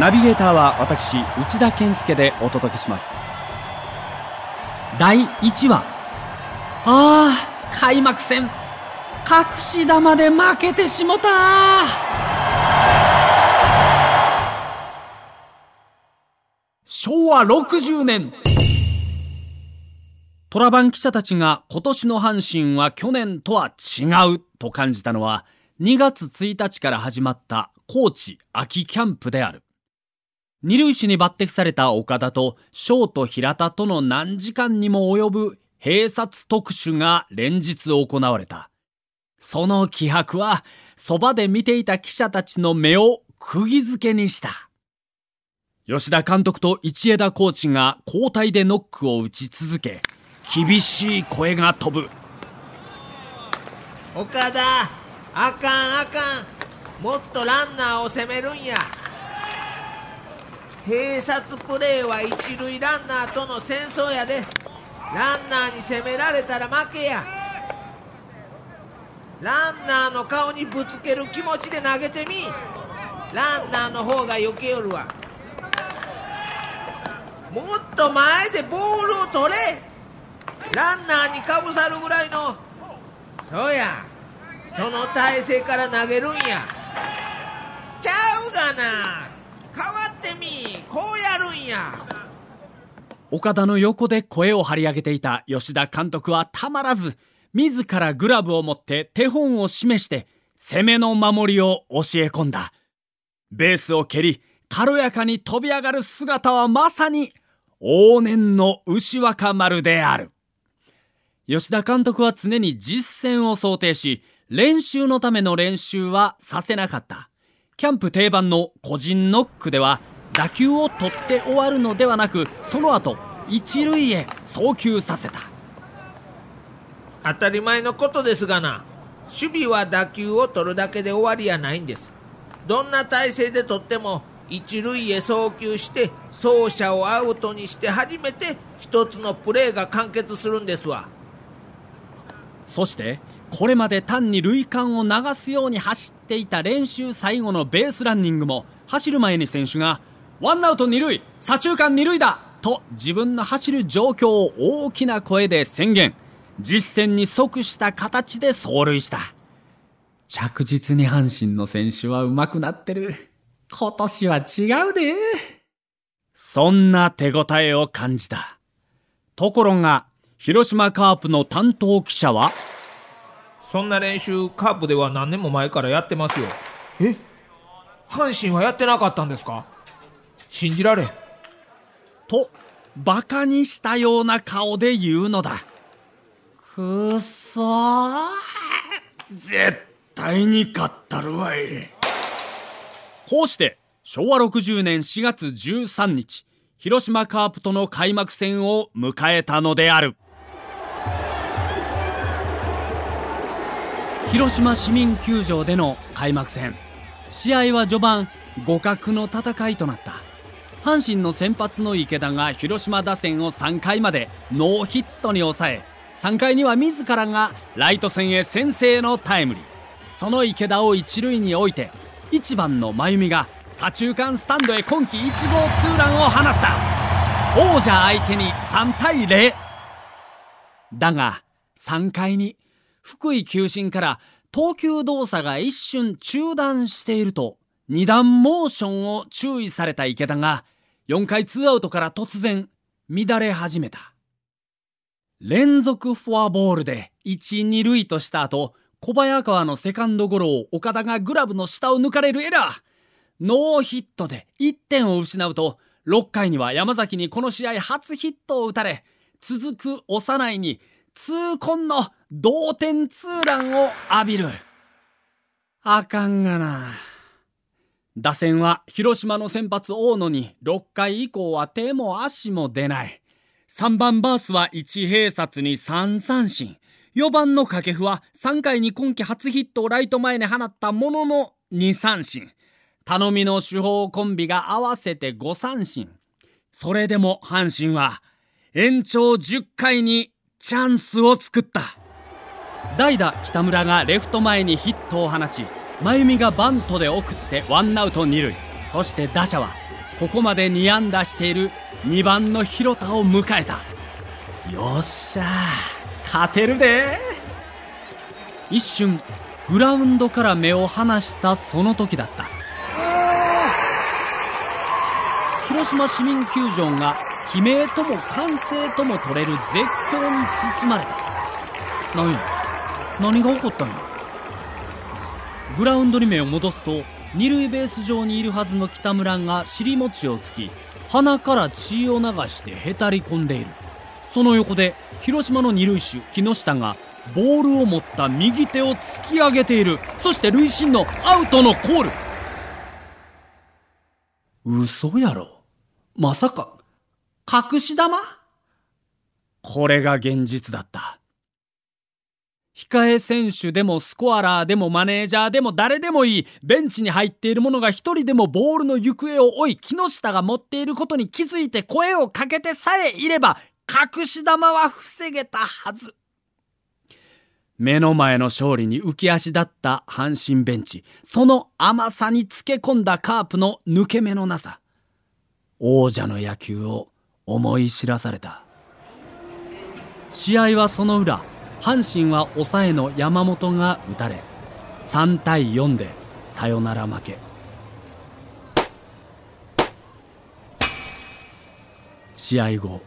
ナビゲーターは私内田健介でお届けします。第1話。あー開幕戦。隠し玉で負けてしもた昭和60年。トラバン記者たちが今年の阪神は去年とは違うと感じたのは2月1日から始まった高知秋キャンプである。二塁手に抜擢された岡田とショート平田との何時間にも及ぶ併殺特集が連日行われた。その気迫は、そばで見ていた記者たちの目を釘付けにした。吉田監督と一枝コーチが交代でノックを打ち続け、厳しい声が飛ぶ。岡田、あかんあかん。もっとランナーを攻めるんや。併殺プレーは一塁ランナーとの戦争やで。ランナーに攻められたら負けや。ランナーの顔にぶつける気持ちで投げてみ。ランナーの方が避けよるわ。もっと前でボールを取れ。ランナーにかぶさるぐらいの。そうや。その体勢から投げるんや。ちゃうがな。変わってみこうやるんや。岡田の横で声を張り上げていた吉田監督はたまらず自らグラブを持って手本を示して攻めの守りを教え込んだ。ベースを蹴り軽やかに飛び上がる姿はまさに往年の牛若丸である。吉田監督は常に実戦を想定し練習のための練習はさせなかった。キャンプ定番の個人ノックでは打球を取って終わるのではなくその後一塁へ送球させた。当たり前のことですがな守備は打球を取るだけで終わりやないんです。どんな体勢で取っても一塁へ送球して走者をアウトにして初めて一つのプレーが完結するんですわ。そしてこれまで単に塁間を流すように走っていた練習最後のベースランニングも走る前に選手がワンアウト二塁左中間二塁だと自分の走る状況を大きな声で宣言。実践に即した形で走塁した。着実に阪神の選手は上手くなってる。今年は違うで。そんな手応えを感じた。ところが広島カープの担当記者はそんな練習カープでは何年も前からやってますよ。え？阪神はやってなかったんですか？信じられとバカにしたような顔で言うのだ。くそー。絶対に勝ったるわい。こうして昭和60年4月13日広島カープとの開幕戦を迎えたのである広島市民球場での開幕戦。試合は序盤互角の戦いとなった。阪神の先発の池田が広島打線を3回までノーヒットに抑え3回には自らがライト線へ先制のタイムリー。その池田を一塁に置いて1番の真由美が左中間スタンドへ今季1号ツーランを放った。王者相手に3対0だが3回に福井球審から投球動作が一瞬中断していると二段モーションを注意された池田が4回ツーアウトから突然乱れ始めた。連続フォアボールで1、2塁とした後、小早川のセカンドゴロを岡田がグラブの下を抜かれるエラー。ノーヒットで1点を失うと、6回には山崎にこの試合初ヒットを打たれ、続く幼いに痛恨の同点ツーランを浴びる。あかんがな。打線は広島の先発大野に6回以降は手も足も出ない。3番バースは1併殺に3三振。4番の掛布は3回に今季初ヒットをライト前に放ったものの2三振。頼みの主砲コンビが合わせて5三振。それでも阪神は延長10回にチャンスを作った。代打北村がレフト前にヒットを放ち真由美がバントで送ってワンアウト二塁。そして打者はここまで2安打している2番の広田を迎えた。よっしゃ勝てるで一瞬グラウンドから目を離したその時だった。広島市民球場が悲鳴とも歓声とも取れる絶叫に包まれた。何？や何が起こったんやグラウンドに目を戻すと二塁ベース上にいるはずの北村が尻餅をつき鼻から血を流してへたり込んでいる。その横で広島の二塁手木下がボールを持った右手を突き上げている。そして塁審のアウトのコール。嘘やろ。まさか隠し玉？これが現実だった。控え選手でもスコアラーでもマネージャーでも誰でもいい。ベンチに入っている者が一人でもボールの行方を追い木下が持っていることに気づいて声をかけてさえいれば隠し玉は防げたはず。目の前の勝利に浮き足だった阪神ベンチ。その甘さにつけ込んだカープの抜け目のなさ。王者の野球を思い知らされた。試合はその裏阪神は抑えの山本が打たれ3対4でサヨナラ負け。試合後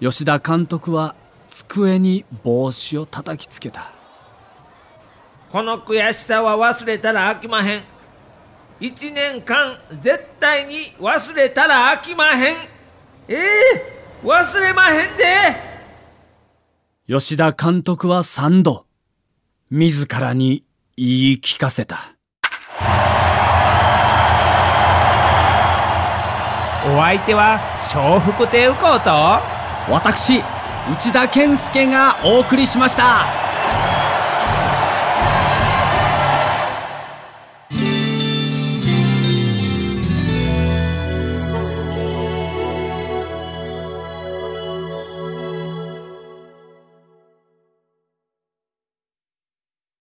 吉田監督は机に帽子を叩きつけた。この悔しさは忘れたら飽きまへん。1年間絶対に忘れたら飽きまへん。ええー、忘れまへんで吉田監督は3度、自らに言い聞かせた。お相手は笑福亭右近と、私、内田健介がお送りしました。